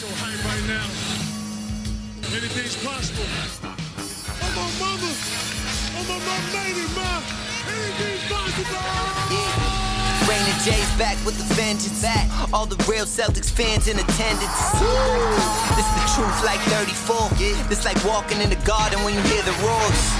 so hype right now. Anything's possible. Oh my mama, oh my mom lady, ma. Anything's possible. Raina J's back with the vengeance. Back. All the real Celtics fans in attendance. This is the truth like 34. This like walking in the garden when you hear the roars.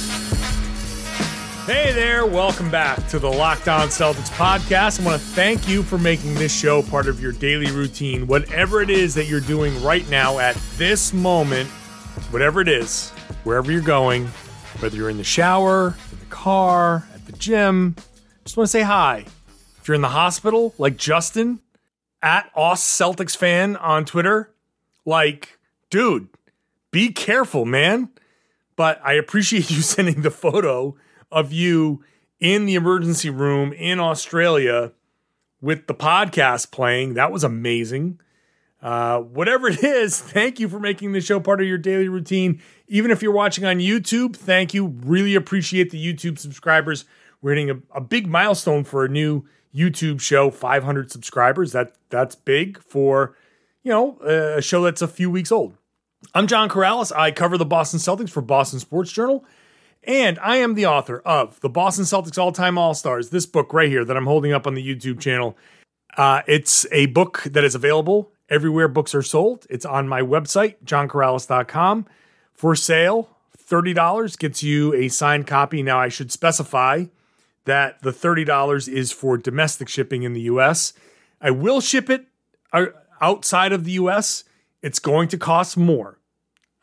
Hey there, welcome back to the Locked On Celtics podcast. I want to thank you for making this show part of your daily routine. Whatever it is that you're doing right now at this moment, whatever it is, wherever you're going, whether you're in the shower, in the car, at the gym, just want to say hi. If you're in the hospital, like Justin, at Aus Celtics fan on Twitter, like, dude, be careful, man. But I appreciate you sending the photo of you in the emergency room in Australia with the podcast playing. That was amazing. Uh, whatever it is, thank you for making the show part of your daily routine. Even if you're watching on YouTube, thank you. Really appreciate the YouTube subscribers. We're hitting a, a big milestone for a new YouTube show, 500 subscribers. That that's big for you know a show that's a few weeks old. I'm John Karalis. I cover the Boston Celtics for Boston Sports Journal. And I am the author of the Boston Celtics All Time All Stars, this book right here that I'm holding up on the YouTube channel. Uh, it's a book that is available everywhere books are sold. It's on my website, johnkaralis.com, for sale. $30 gets you a signed copy. Now, I should specify that the $30 is for domestic shipping in the US. I will ship it uh, outside of the US. It's going to cost more.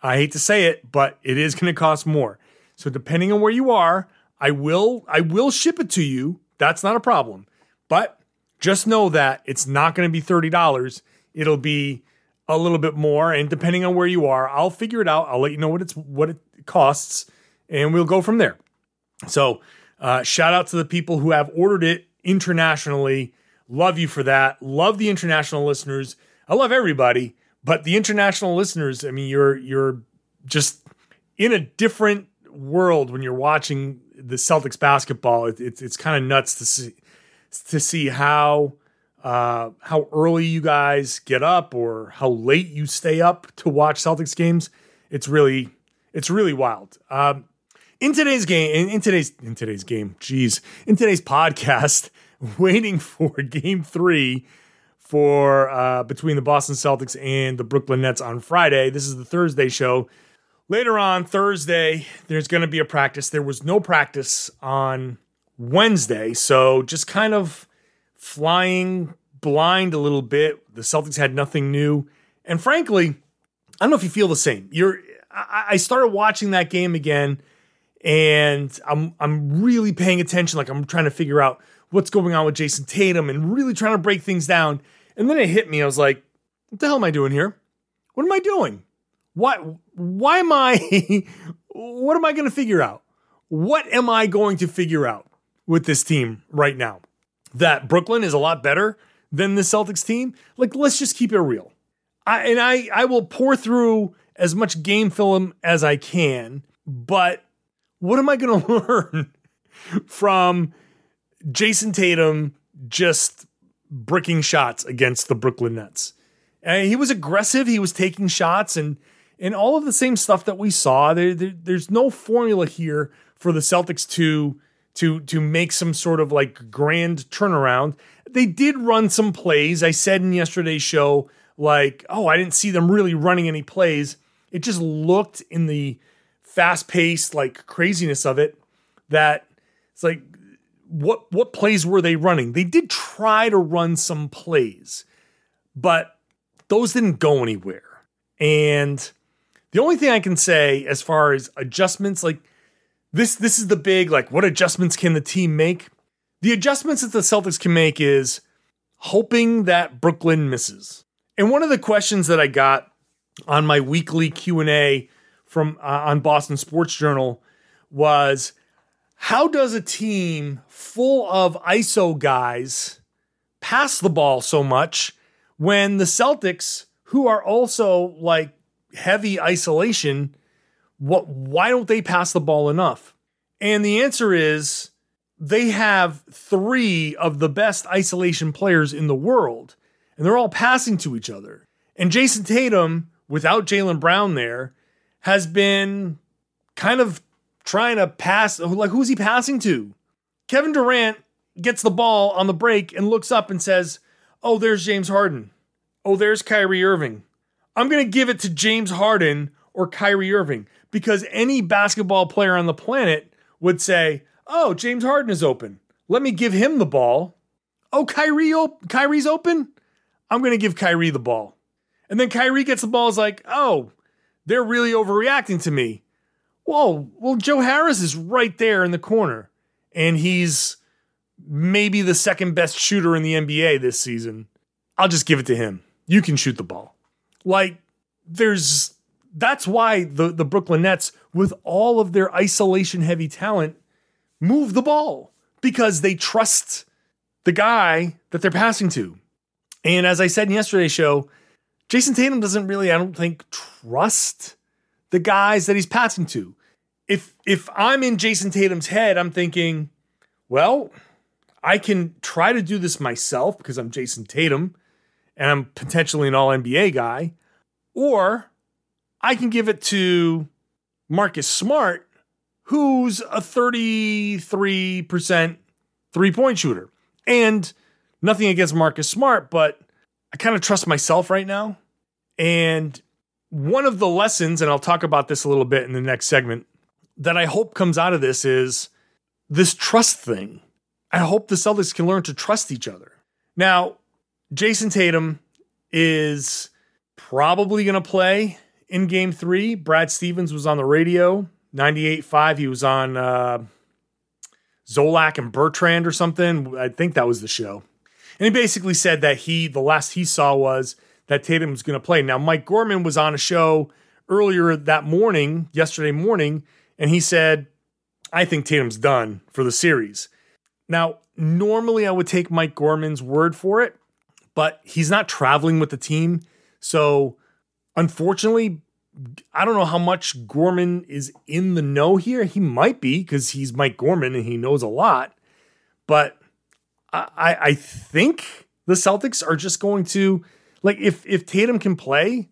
I hate to say it, but it is going to cost more. So depending on where you are, I will I will ship it to you. That's not a problem. But just know that it's not going to be $30. It'll be a little bit more and depending on where you are, I'll figure it out. I'll let you know what it's what it costs and we'll go from there. So, uh, shout out to the people who have ordered it internationally. Love you for that. Love the international listeners. I love everybody, but the international listeners, I mean, you're you're just in a different world when you're watching the Celtics basketball. It, it's it's kind of nuts to see to see how uh, how early you guys get up or how late you stay up to watch Celtics games. It's really it's really wild. Um, in today's game, in, in today's in today's game, geez, in today's podcast, waiting for Game Three for uh, between the Boston Celtics and the Brooklyn Nets on Friday. This is the Thursday show. Later on Thursday, there's going to be a practice. There was no practice on Wednesday, so just kind of flying blind a little bit. The Celtics had nothing new, and frankly, I don't know if you feel the same. You're I, started watching that game again, and I'm I'm really paying attention. Like I'm trying to figure out what's going on with Jayson Tatum and really trying to break things down. And then it hit me. I was like, "What the hell am I doing here? What am I doing? Why why am I what am I going to figure out? What am I going to figure out with this team right now? That Brooklyn is a lot better than the Celtics team? Like let's just keep it real. I and I I will pour through as much game film as I can, but what am I going to learn from Jayson Tatum just bricking shots against the Brooklyn Nets? And he was aggressive. He was taking shots and and all of the same stuff that we saw. There, there, there's no formula here for the Celtics to to to make some sort of like grand turnaround. They did run some plays. I said in yesterday's show, like, oh, I didn't see them really running any plays. It just looked in the fast paced like craziness of it that it's like what what plays were they running? They did try to run some plays, but those didn't go anywhere. And the only thing I can say as far as adjustments, like this, this is the big like what adjustments can the team make? The adjustments that the Celtics can make is hoping that Brooklyn misses. And one of the questions that I got on my weekly Q&A from uh, on Boston Sports Journal was how does a team full of ISO guys pass the ball so much when the Celtics, who are also like heavy isolation, what why don't they pass the ball enough? And the answer is they have three of the best isolation players in the world, and they're all passing to each other. And Jayson Tatum, without Jaylen Brown there, has been kind of trying to pass. Like, who's he passing to? Kevin Durant gets the ball on the break and looks up and says, Oh, there's James Harden. Oh, there's Kyrie Irving. I'm going to give it to James Harden or Kyrie Irving because any basketball player on the planet would say, Oh, James Harden is open. Let me give him the ball. Oh, Kyrie, op- Kyrie's open. I'm going to give Kyrie the ball. And then Kyrie gets the ball, is like, oh, they're really overreacting to me. Whoa, well, Joe Harris is right there in the corner, and he's maybe the second best shooter in the NBA this season. I'll just give it to him. You can shoot the ball. Like, there's that's why the, the Brooklyn Nets, with all of their isolation heavy talent, move the ball because they trust the guy that they're passing to. And as I said in yesterday's show, Jayson Tatum doesn't really, I don't think, trust the guys that he's passing to. If if I'm in Jayson Tatum's head, I'm thinking, well, I can try to do this myself because I'm Jayson Tatum and I'm potentially an all NBA guy, or I can give it to Marcus Smart, who's a 33% three point shooter. And nothing against Marcus Smart, but I kind of trust myself right now. And one of the lessons, and I'll talk about this a little bit in the next segment, that I hope comes out of this is this trust thing. I hope the Celtics can learn to trust each other. Now, Jayson Tatum is probably going to play in game three. Brad Stevens was on the radio, 98.5. He was on uh, Zolak and Bertrand or something. I think that was the show. And he basically said that he, the last he saw was that Tatum was going to play. Now, Mike Gorman was on a show earlier that morning, yesterday morning, and he said, I think Tatum's done for the series. Now, normally I would take Mike Gorman's word for it, but he's not traveling with the team. So, unfortunately, I don't know how much Gorman is in the know here. He might be because he's Mike Gorman and he knows a lot. But I, I think the Celtics are just going to like if if Tatum can play,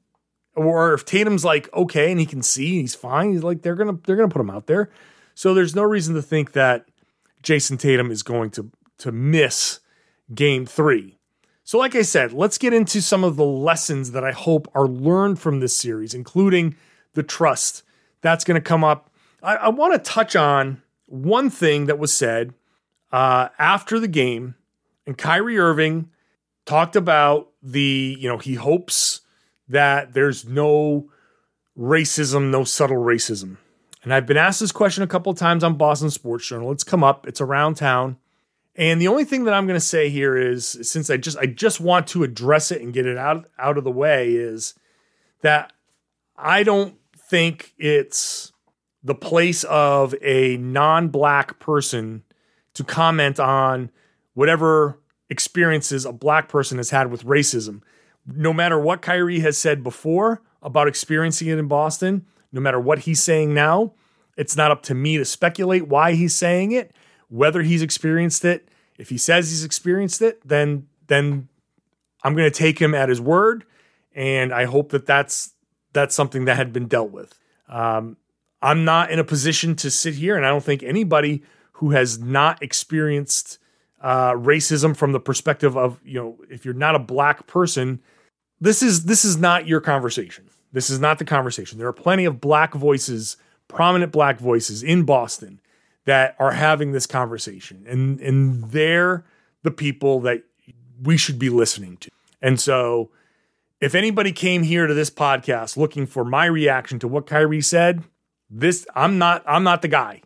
or if Tatum's like okay and he can see he's fine, he's like they're gonna they're gonna put him out there. So there's no reason to think that Jayson Tatum is going to to miss game three. So, like I said, let's get into some of the lessons that I hope are learned from this series, including the trust. That's going to come up. I, I want to touch on one thing that was said uh, after the game, and Kyrie Irving talked about the, you know, he hopes that there's no racism, no subtle racism. And I've been asked this question a couple of times on Boston Sports Journal. It's come up, it's around town. And the only thing that I'm going to say here is since I just I just want to address it and get it out out of the way is that I don't think it's the place of a non-black person to comment on whatever experiences a black person has had with racism. No matter what Kyrie has said before about experiencing it in Boston, no matter what he's saying now, it's not up to me to speculate why he's saying it whether he's experienced it. If he says he's experienced it, then then I'm going to take him at his word, and I hope that that's that's something that had been dealt with. Um, I'm not in a position to sit here, and I don't think anybody who has not experienced uh, racism from the perspective of you know if you're not a black person, this is this is not your conversation. This is not the conversation. There are plenty of black voices, prominent black voices in Boston that are having this conversation and and they're the people that we should be listening to. And so if anybody came here to this podcast looking for my reaction to what Kyrie said, this I'm not I'm not the guy.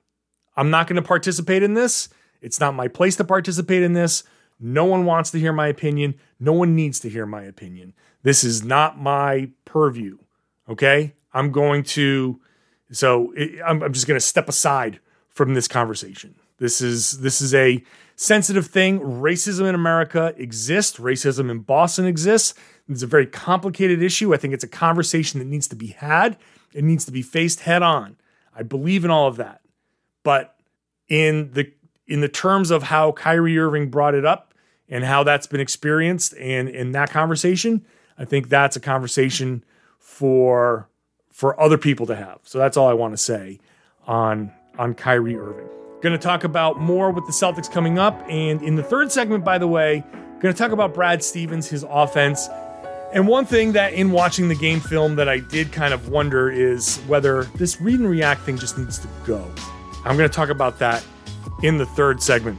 I'm not going to participate in this. It's not my place to participate in this. No one wants to hear my opinion. No one needs to hear my opinion. This is not my purview. Okay? I'm going to So I'm, I'm just going to step aside from this conversation. This is this is a sensitive thing. Racism in America exists. Racism in Boston exists. It's a very complicated issue. I think it's a conversation that needs to be had. It needs to be faced head on. I believe in all of that. But in the in the terms of how Kyrie Irving brought it up and how that's been experienced and in that conversation, I think that's a conversation for for other people to have. So that's all I want to say on on Kyrie Irving. Going to talk about more with the Celtics coming up and in the third segment by the way, going to talk about Brad Stevens, his offense. And one thing that in watching the game film that I did kind of wonder is whether this read and react thing just needs to go. I'm going to talk about that in the third segment.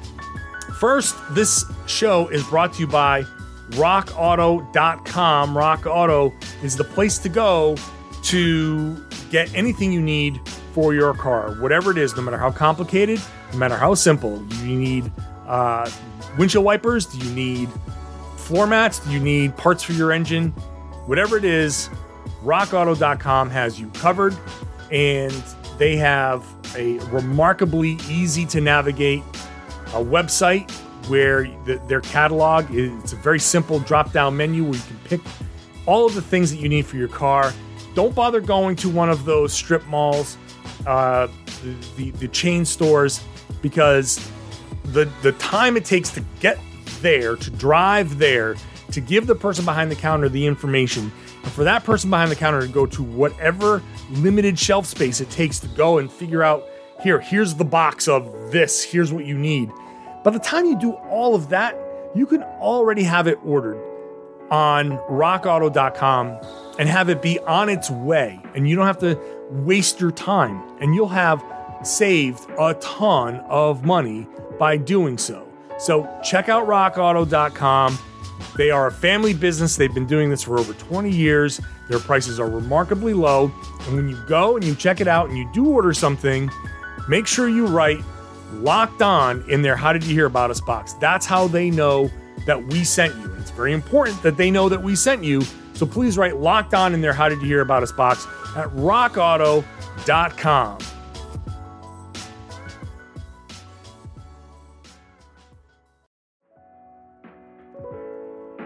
First, this show is brought to you by rockauto.com. Rock Auto is the place to go to get anything you need for your car, whatever it is, no matter how complicated, no matter how simple. You need uh, windshield wipers? Do you need floor mats? Do you need parts for your engine? Whatever it is, rockauto.com has you covered, and they have a remarkably easy to navigate a website where the, their catalog is it's a very simple drop down menu where you can pick all of the things that you need for your car. Don't bother going to one of those strip malls, uh, the, the, chain stores, because the the time it takes to get there, to drive there, to give the person behind the counter the information, and for that person behind the counter to go to whatever limited shelf space it takes to go and figure out here, here's the box of this, here's what you need. By the time you do all of that, you can already have it ordered on rockauto.com and have it be on its way. And you don't have to waste your time. And you'll have saved a ton of money by doing so. So check out rockauto.com. They are a family business. They've been doing this for over 20 years. Their prices are remarkably low. And when you go and you check it out and you do order something, make sure you write locked on in their How Did You Hear About Us box. That's how they know that we sent you. And it's very important that they know that we sent you. So please write locked on in their How Did You Hear About Us box at rockauto.com.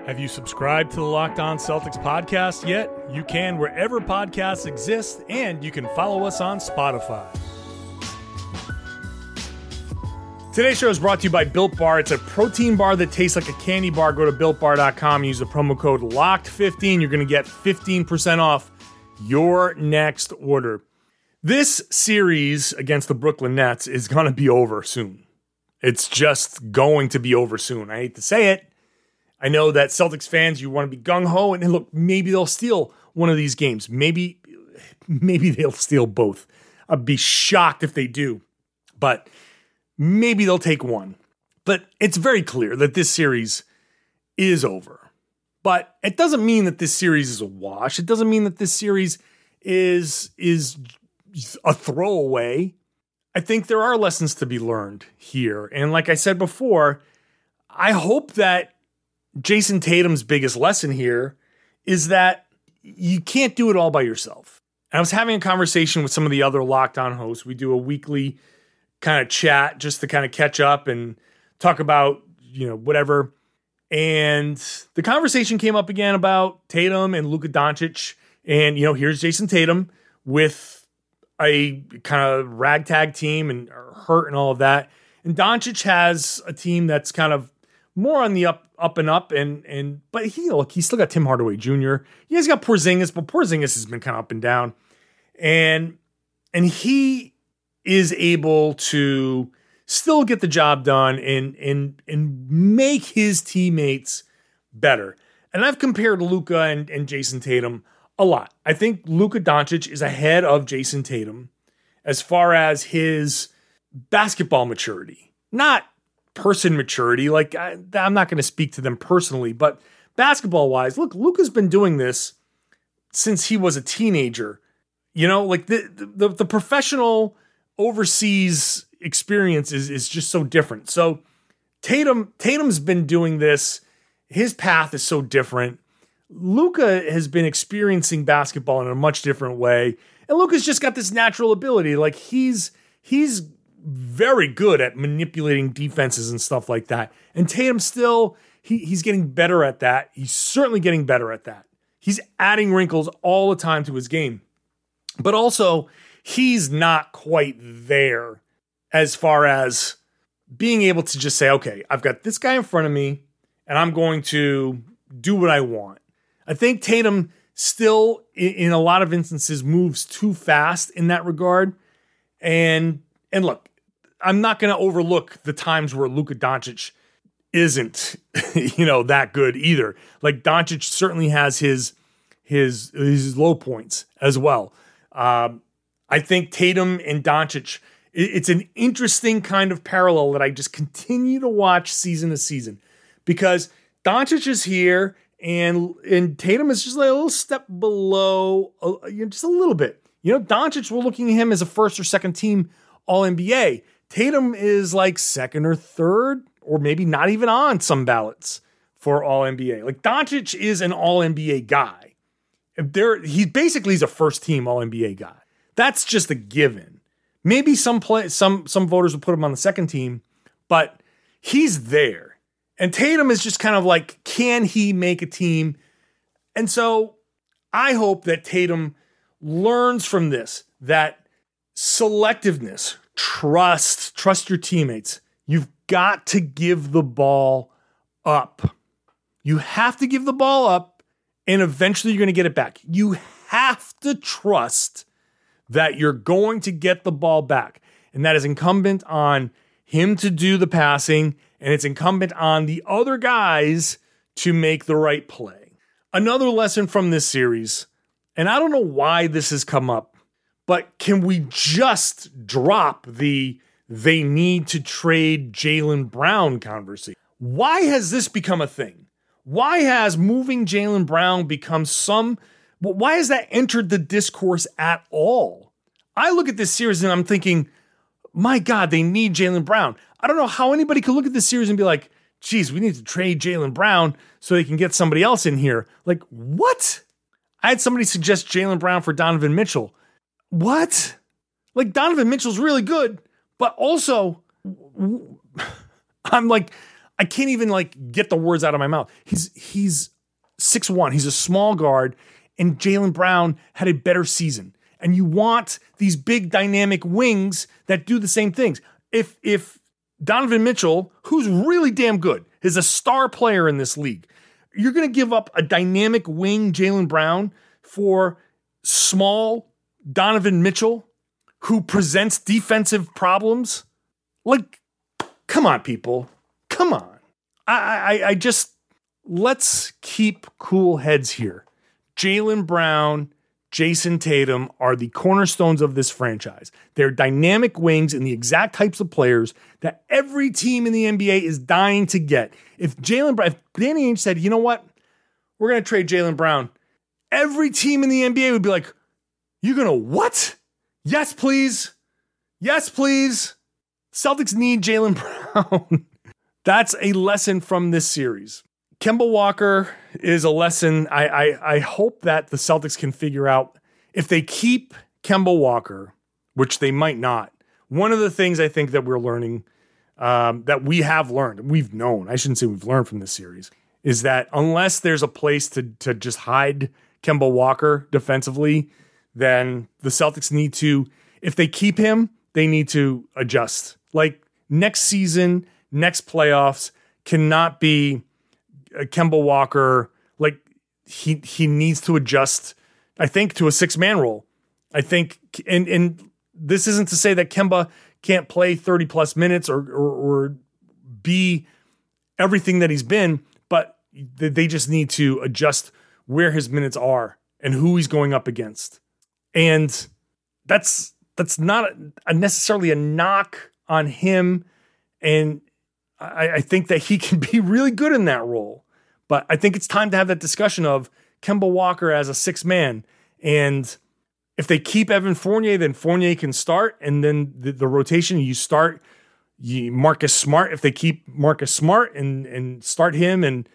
Have you subscribed to the Locked On Celtics podcast yet? You can wherever podcasts exist, and you can follow us on Spotify. Today's show is brought to you by Built Bar. It's a protein bar that tastes like a candy bar. Go to builtbar.com, use the promo code LOCKED15. You're going to get 15% off your next order. This series against the Brooklyn Nets is going to be over soon. It's just going to be over soon. I hate to say it. I know that Celtics fans, you want to be gung ho, and look, maybe they'll steal one of these games. Maybe, maybe they'll steal both. I'd be shocked if they do. But maybe they'll take one. But it's very clear that this series is over. But it doesn't mean that this series is a wash. It doesn't mean that this series is is a throwaway. I think there are lessons to be learned here. And like I said before, I hope that Jayson Tatum's biggest lesson here is that you can't do it all by yourself. And I was having a conversation with some of the other Locked On hosts. We do a weekly kind of chat just to kind of catch up and talk about, you know, whatever. And the conversation came up again about Tatum and Luka Doncic. And, you know, here's Jayson Tatum with a kind of ragtag team and hurt and all of that. And Doncic has a team that's kind of more on the up up and up and and but he look he's still got Tim Hardaway Jr. He's got Porzingis, but Porzingis has been kind of up and down. And and he is able to still get the job done and and and make his teammates better. And I've compared Luka and, and Jayson Tatum a lot. I think Luka Doncic is ahead of Jayson Tatum as far as his basketball maturity, not person maturity. Like I, am not going to speak to them personally, but basketball wise, look, Luka's been doing this since he was a teenager. You know, like the the, the professional overseas experience is, is just so different. So Tatum Tatum's been doing this. His path is so different. Luka has been experiencing basketball in a much different way. And Luka's just got this natural ability. Like he's he's very good at manipulating defenses and stuff like that. And Tatum still he, he's getting better at that. He's certainly getting better at that. He's adding wrinkles all the time to his game. But also, he's not quite there as far as being able to just say, okay, I've got this guy in front of me and I'm going to do what I want. I think Tatum still, in a lot of instances, moves too fast in that regard. And and look, I'm not going to overlook the times where Luka Doncic isn't, you know, that good either. Like Doncic certainly has his his his low points as well. Um, I think Tatum and Doncic. It's an interesting kind of parallel that I just continue to watch season to season because Doncic is here and and Tatum is just like a little step below, uh, just a little bit. You know, Doncic, we're looking at him as a first or second team All NBA. Tatum is like second or third, or maybe not even on some ballots for All NBA. Like Doncic is an All NBA guy. There, he basically is a first team All NBA guy. That's just a given. Maybe some play, some some voters will put him on the second team, but he's there. And Tatum is just kind of like, can he make a team? And so I hope that Tatum learns from this that selectiveness, trust, trust your teammates. You've got to give the ball up. You have to give the ball up, and eventually you're going to get it back. You have to trust that you're going to get the ball back. And that is incumbent on him to do the passing and it's incumbent on the other guys to make the right play. Another lesson from this series, and I don't know why this has come up, but can we just drop the they need to trade Jaylen Brown conversation? Why has this become a thing? Why has moving Jaylen Brown become some, why has that entered the discourse at all? I look at this series and I'm thinking, my God, they need Jaylen Brown. I don't know how anybody could look at this series and be like, geez, we need to trade Jaylen Brown so they can get somebody else in here. Like, what? I had somebody suggest Jaylen Brown for Donovan Mitchell. What? Like, Donovan Mitchell's really good, but also, I'm like, I can't even like get the words out of my mouth. He's he's six one. He's a small guard, and Jaylen Brown had a better season. And you want these big dynamic wings that do the same things. If if Donovan Mitchell, who's really damn good, is a star player in this league. You're going to give up a dynamic wing, Jaylen Brown, for small Donovan Mitchell, who presents defensive problems? Like, come on, people. Come on. I, I, I just, let's keep cool heads here. Jaylen Brown Jayson Tatum are the cornerstones of this franchise. They're dynamic wings and the exact types of players that every team in the NBA is dying to get. If Brown, if Danny Ainge said, you know what, we're going to trade Jaylen Brown, every team in the NBA would be like, you're going to what? Yes, please. Yes, please. Celtics need Jaylen Brown. That's a lesson from this series. Kemba Walker is a lesson. I, I, I hope that the Celtics can figure out if they keep Kemba Walker, which they might not. One of the things I think that we're learning, um, that we have learned, we've known, I shouldn't say we've learned from this series, is that unless there's a place to to just hide Kemba Walker defensively, then the Celtics need to, if they keep him, they need to adjust. Like next season, next playoffs cannot be Uh, Kemba Walker, like he he needs to adjust. I think to a six man role. I think, and and this isn't to say that Kemba can't play thirty plus minutes or or, or be everything that he's been, but they just need to adjust where his minutes are and who he's going up against. And that's that's not a, necessarily a knock on him. And I, I, think that he can be really good in that role. But I think it's time to have that discussion of Kemba Walker as a six man. And if they keep Evan Fournier, then Fournier can start. And then the, the rotation, you start you, Marcus Smart. If they keep Marcus Smart and and start him and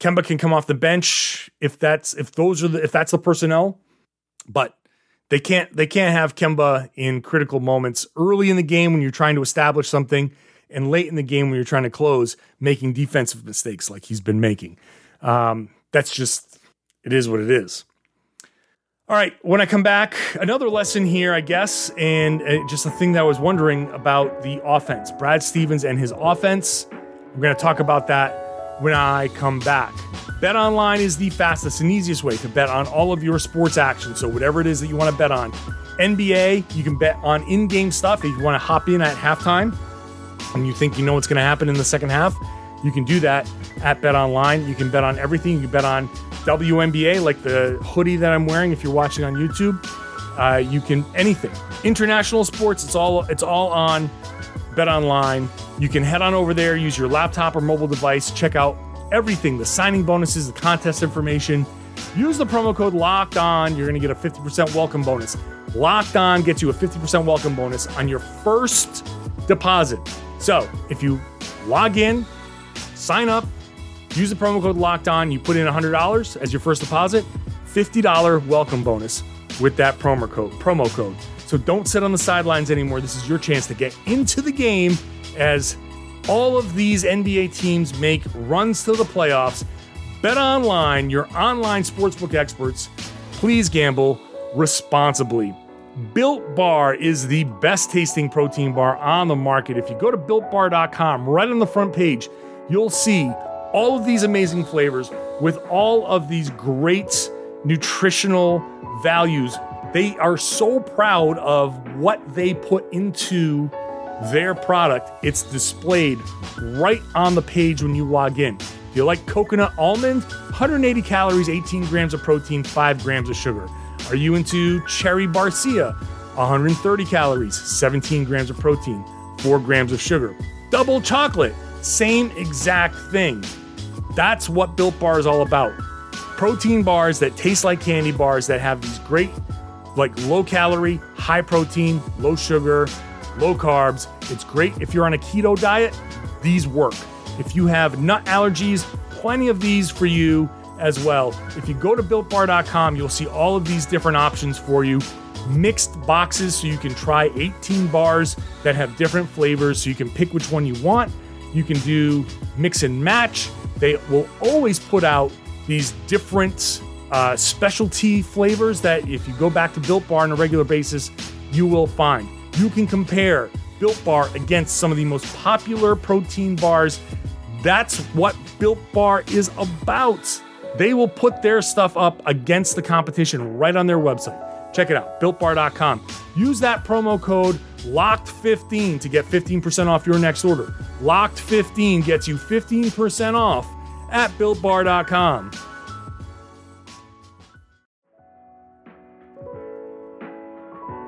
Kemba can come off the bench if that's if those are the if that's the personnel. But They can't they can't have Kemba in critical moments early in the game when you're trying to establish something, and late in the game when you're trying to close, making defensive mistakes like he's been making. Um, that's just it is what it is. All right, when I come back, another lesson here, I guess, and uh, just a thing that I was wondering about the offense. Brad Stevens and his offense. I'm going to talk about that when I come back. Bet online is the fastest and easiest way to bet on all of your sports action. So, whatever it is that you want to bet on, NBA, you can bet on in game stuff. If you want to hop in at halftime and you think you know what's going to happen in the second half, you can do that at Bet Online. You can bet on everything. You can bet on WNBA, like the hoodie that I'm wearing. If you're watching on YouTube, uh, you can anything. International sports. It's all it's all on Bet Online. You can head on over there, use your laptop or mobile device, check out everything: the signing bonuses, the contest information. Use the promo code Locked On. You're going to get a 50% welcome bonus. Locked On gets you a 50% welcome bonus on your first deposit. So if you log in, sign up, use the promo code locked on, you put in $100 as your first deposit, $50 welcome bonus with that promo code, promo code. So don't sit on the sidelines anymore. This is your chance to get into the game as all of these NBA teams make runs to the playoffs. Bet online, your online sportsbook experts. Please gamble responsibly. Built Bar is the best tasting protein bar on the market. If you go to builtbar.com, right on the front page, you'll see all of these amazing flavors with all of these great nutritional values. They are so proud of what they put into their product. It's displayed right on the page when you log in. If you like coconut almond, 180 calories, 18 grams of protein, 5 grams of sugar. Are you into cherry barcia? 130 calories, 17 grams of protein, 4 grams of sugar. Double chocolate, same exact thing. That's what Built Bar is all about. Protein bars that taste like candy bars that have these great, like low calorie, high protein, low sugar, low carbs. It's great if you're on a keto diet, these work. If you have nut allergies, plenty of these for you as well. If you go to builtbar.com, you'll see all of these different options for you. Mixed boxes so you can try 18 bars that have different flavors so you can pick which one you want. You can do mix and match. They will always put out these different uh, specialty flavors that if you go back to Built Bar on a regular basis, you will find. You can compare Built Bar against some of the most popular protein bars. That's what Built Bar is about. They will put their stuff up against the competition right on their website. Check it out, builtbar.com. Use that promo code LOCKED15 to get 15% off your next order. Locked15 gets you 15% off at builtbar.com.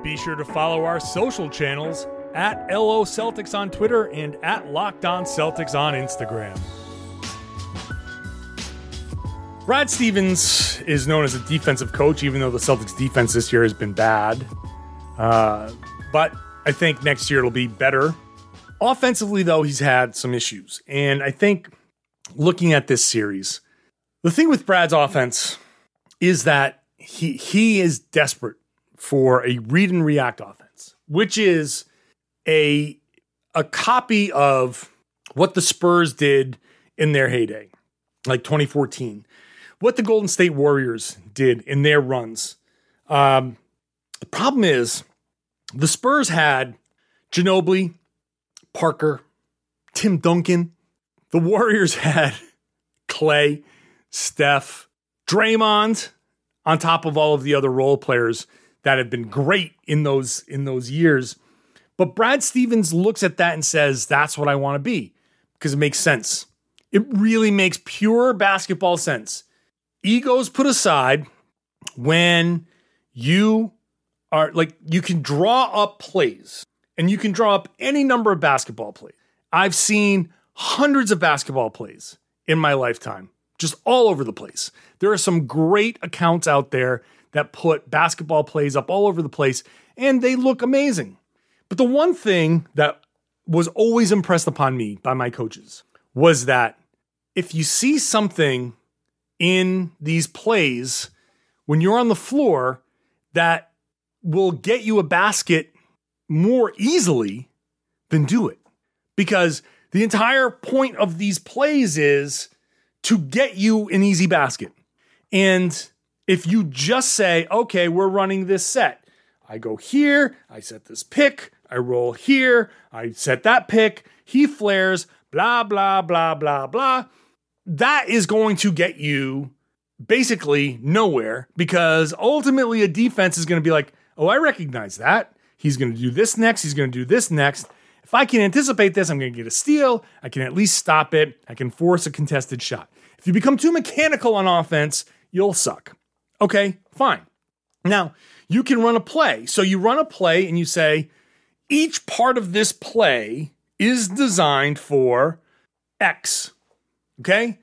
Be sure to follow our social channels at LO Celtics on Twitter and at Locked On Celtics on Instagram. Brad Stevens is known as a defensive coach, even though the Celtics defense this year has been bad. Uh, but I think next year it'll be better. Offensively, though, he's had some issues. And I think looking at this series, the thing with Brad's offense is that he he is desperate for a read and react offense, which is a a copy of what the Spurs did in their heyday, like 2014 what the Golden State Warriors did in their runs. Um, the problem is the Spurs had Ginobili, Parker, Tim Duncan. The Warriors had Clay, Steph, Draymond, on top of all of the other role players that have been great in those in those years. But Brad Stevens looks at that and says, "That's what I want to be," because it makes sense. It really makes pure basketball sense egos put aside when you are like you can draw up plays and you can draw up any number of basketball plays. I've seen hundreds of basketball plays in my lifetime, just all over the place. There are some great accounts out there that put basketball plays up all over the place and they look amazing. But the one thing that was always impressed upon me by my coaches was that if you see something in these plays when you're on the floor that will get you a basket more easily than do it. Because the entire point of these plays is to get you an easy basket. And if you just say, okay, we're running this set, I go here, I set this pick, I roll here, I set that pick, he flares, blah, blah, blah, blah, blah. That is going to get you basically nowhere because ultimately a defense is going to be like, oh, I recognize that. He's going to do this next. He's going to do this next. If I can anticipate this, I'm going to get a steal. I can at least stop it. I can force a contested shot. If you become too mechanical on offense, you'll suck. Okay, fine. Now, you can run a play. So you run a play and you say, each part of this play is designed for X. Okay?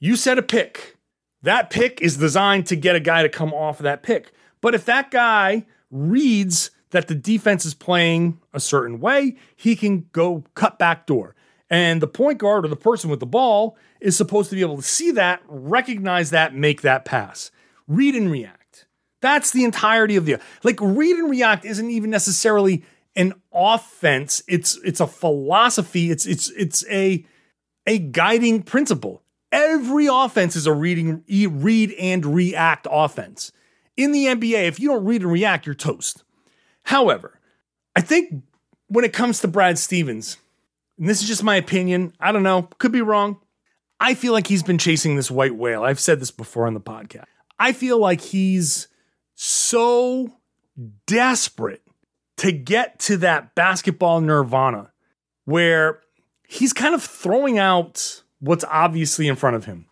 You set a pick. That pick is designed to get a guy to come off of that pick. But if that guy reads that the defense is playing a certain way, he can go cut back door. And the point guard or the person with the ball is supposed to be able to see that, recognize that, make that pass. Read and react. That's the entirety of the like read and react isn't even necessarily an offense. It's it's a philosophy. It's it's it's a a guiding principle. Every offense is a reading read and react offense. In the NBA, if you don't read and react, you're toast. However, I think when it comes to Brad Stevens, and this is just my opinion, I don't know, could be wrong. I feel like he's been chasing this white whale. I've said this before on the podcast. I feel like he's so desperate to get to that basketball nirvana where he's kind of throwing out what's obviously in front of him.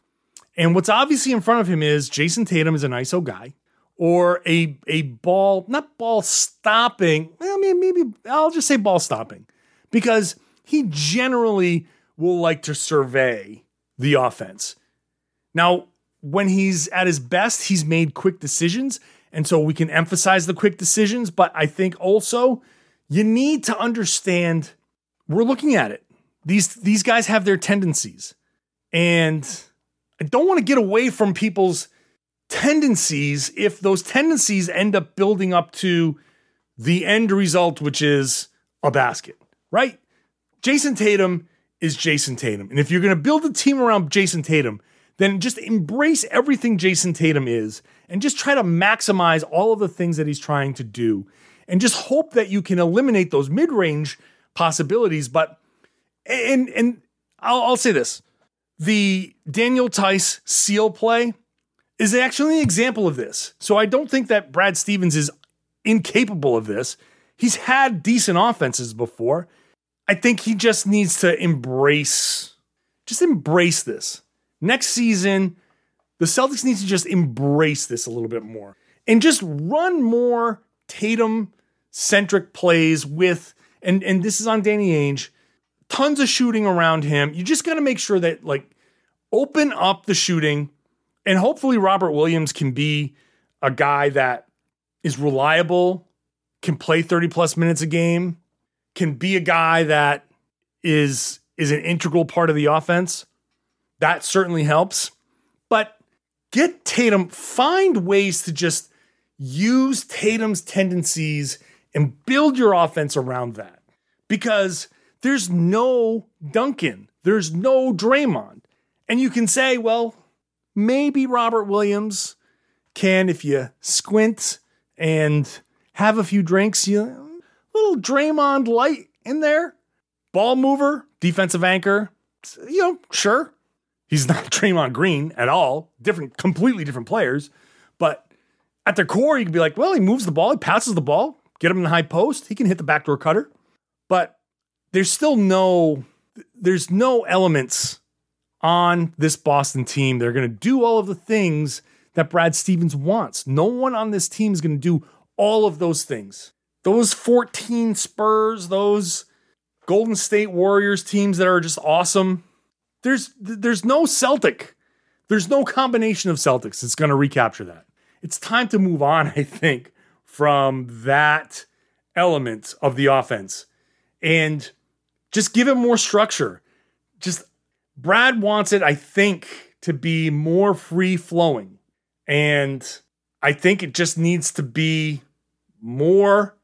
And what's obviously in front of him is Jayson Tatum is an ISO guy or a a ball, not ball stopping. I mean, maybe I'll just say ball stopping because he generally will like to survey the offense. Now, when he's at his best, he's made quick decisions. And so we can emphasize the quick decisions. But I think also you need to understand we're looking at it. These, these guys have their tendencies. And I don't want to get away from people's tendencies if those tendencies end up building up to the end result, which is a basket, right? jayson Tatum is jayson Tatum. And if you're going to build a team around jayson Tatum, then just embrace everything jayson Tatum is and just try to maximize all of the things that he's trying to do. And just hope that you can eliminate those mid range possibilities. But, and, and I'll, I'll say this the Daniel Theis seal play is actually an example of this. So I don't think that Brad Stevens is incapable of this. He's had decent offenses before. I think he just needs to embrace, just embrace this. Next season, the Celtics need to just embrace this a little bit more and just run more Tatum centric plays with, and, and this is on Danny Ainge, tons of shooting around him. You just got to make sure that, like, open up the shooting and hopefully, Robert Williams can be a guy that is reliable, can play 30 plus minutes a game, can be a guy that is is an integral part of the offense. That certainly helps. But get Tatum, find ways to just use Tatum's tendencies and build your offense around that. Because there's no Duncan, there's no Draymond. And you can say, well, maybe Robert Williams can, if you squint and have a few drinks, you little Draymond light in there. Ball mover, defensive anchor. You know, sure. He's not Draymond Green at all. Different, completely different players. But at their core, you can be like, well, he moves the ball, he passes the ball, get him in the high post, he can hit the backdoor cutter. But there's still no, there's no elements on this Boston team. They're going to do all of the things that Brad Stevens wants. No one on this team is going to do all of those things. Those 14 Spurs, those Golden State Warriors teams that are just awesome. There's there's no Celtic. There's no combination of Celtics that's going to recapture that. It's time to move on, I think, from that element of the offense and just give it more structure. Just Brad wants it, I think, to be more free flowing. And I think it just needs to be more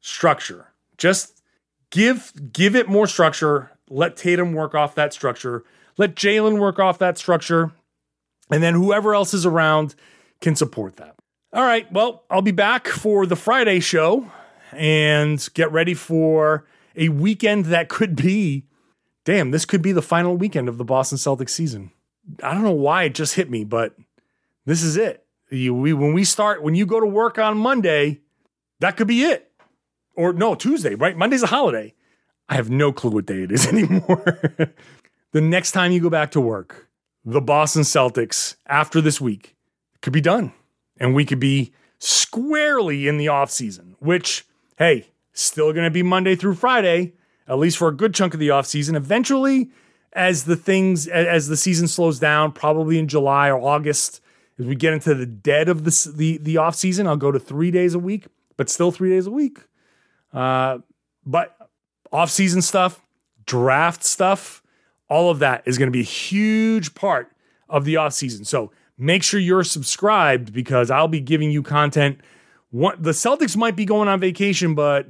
structure. Just give give it more structure. Let Tatum work off that structure. Let Jaylen work off that structure. And then whoever else is around can support that. All right. Well, I'll be back for the Friday show and get ready for a weekend that could be damn, this could be the final weekend of the Boston Celtics season. I don't know why it just hit me, but this is it. You, we, when we start, when you go to work on Monday, that could be it. Or no, Tuesday, right? Monday's a holiday. I have no clue what day it is anymore. the next time you go back to work, the Boston Celtics, after this week, could be done. And we could be squarely in the offseason, which, hey, still going to be Monday through Friday, at least for a good chunk of the offseason. Eventually, as the things, as the season slows down, probably in July or August, as we get into the dead of the, the, the offseason, I'll go to three days a week, but still three days a week. Uh, but offseason stuff, draft stuff, all of that is going to be a huge part of the off season. So make sure you're subscribed because I'll be giving you content. What, the Celtics might be going on vacation, but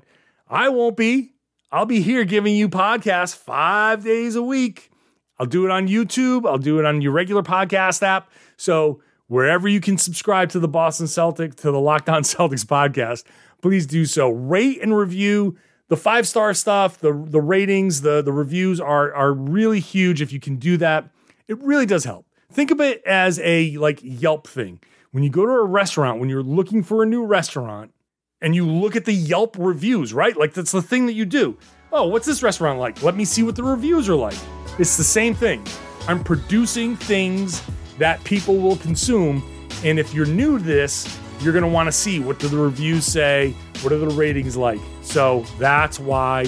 I won't be. I'll be here giving you podcasts five days a week. I'll do it on YouTube. I'll do it on your regular podcast app. So wherever you can subscribe to the Boston Celtics, to the Locked On Celtics podcast, please do so. Rate and review the five star stuff, the the ratings, the the reviews are are really huge. If you can do that, it really does help. Think of it as a like Yelp thing. When you go to a restaurant, when you're looking for a new restaurant, and you look at the Yelp reviews, right? Like that's the thing that you do. Oh, what's this restaurant like? Let me see what the reviews are like. It's the same thing. I'm producing things that people will consume. And if you're new to this, you're going to want to see what do the reviews say? What are the ratings like? So that's why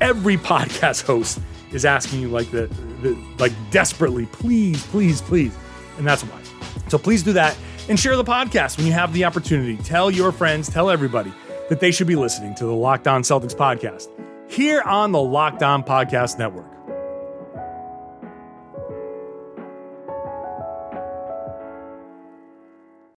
every podcast host is asking you like the, the like desperately, please, please, please. And that's why. So please do that and share the podcast when you have the opportunity. Tell your friends, tell everybody that they should be listening to the Locked On Celtics podcast here on the Locked On Podcast Network.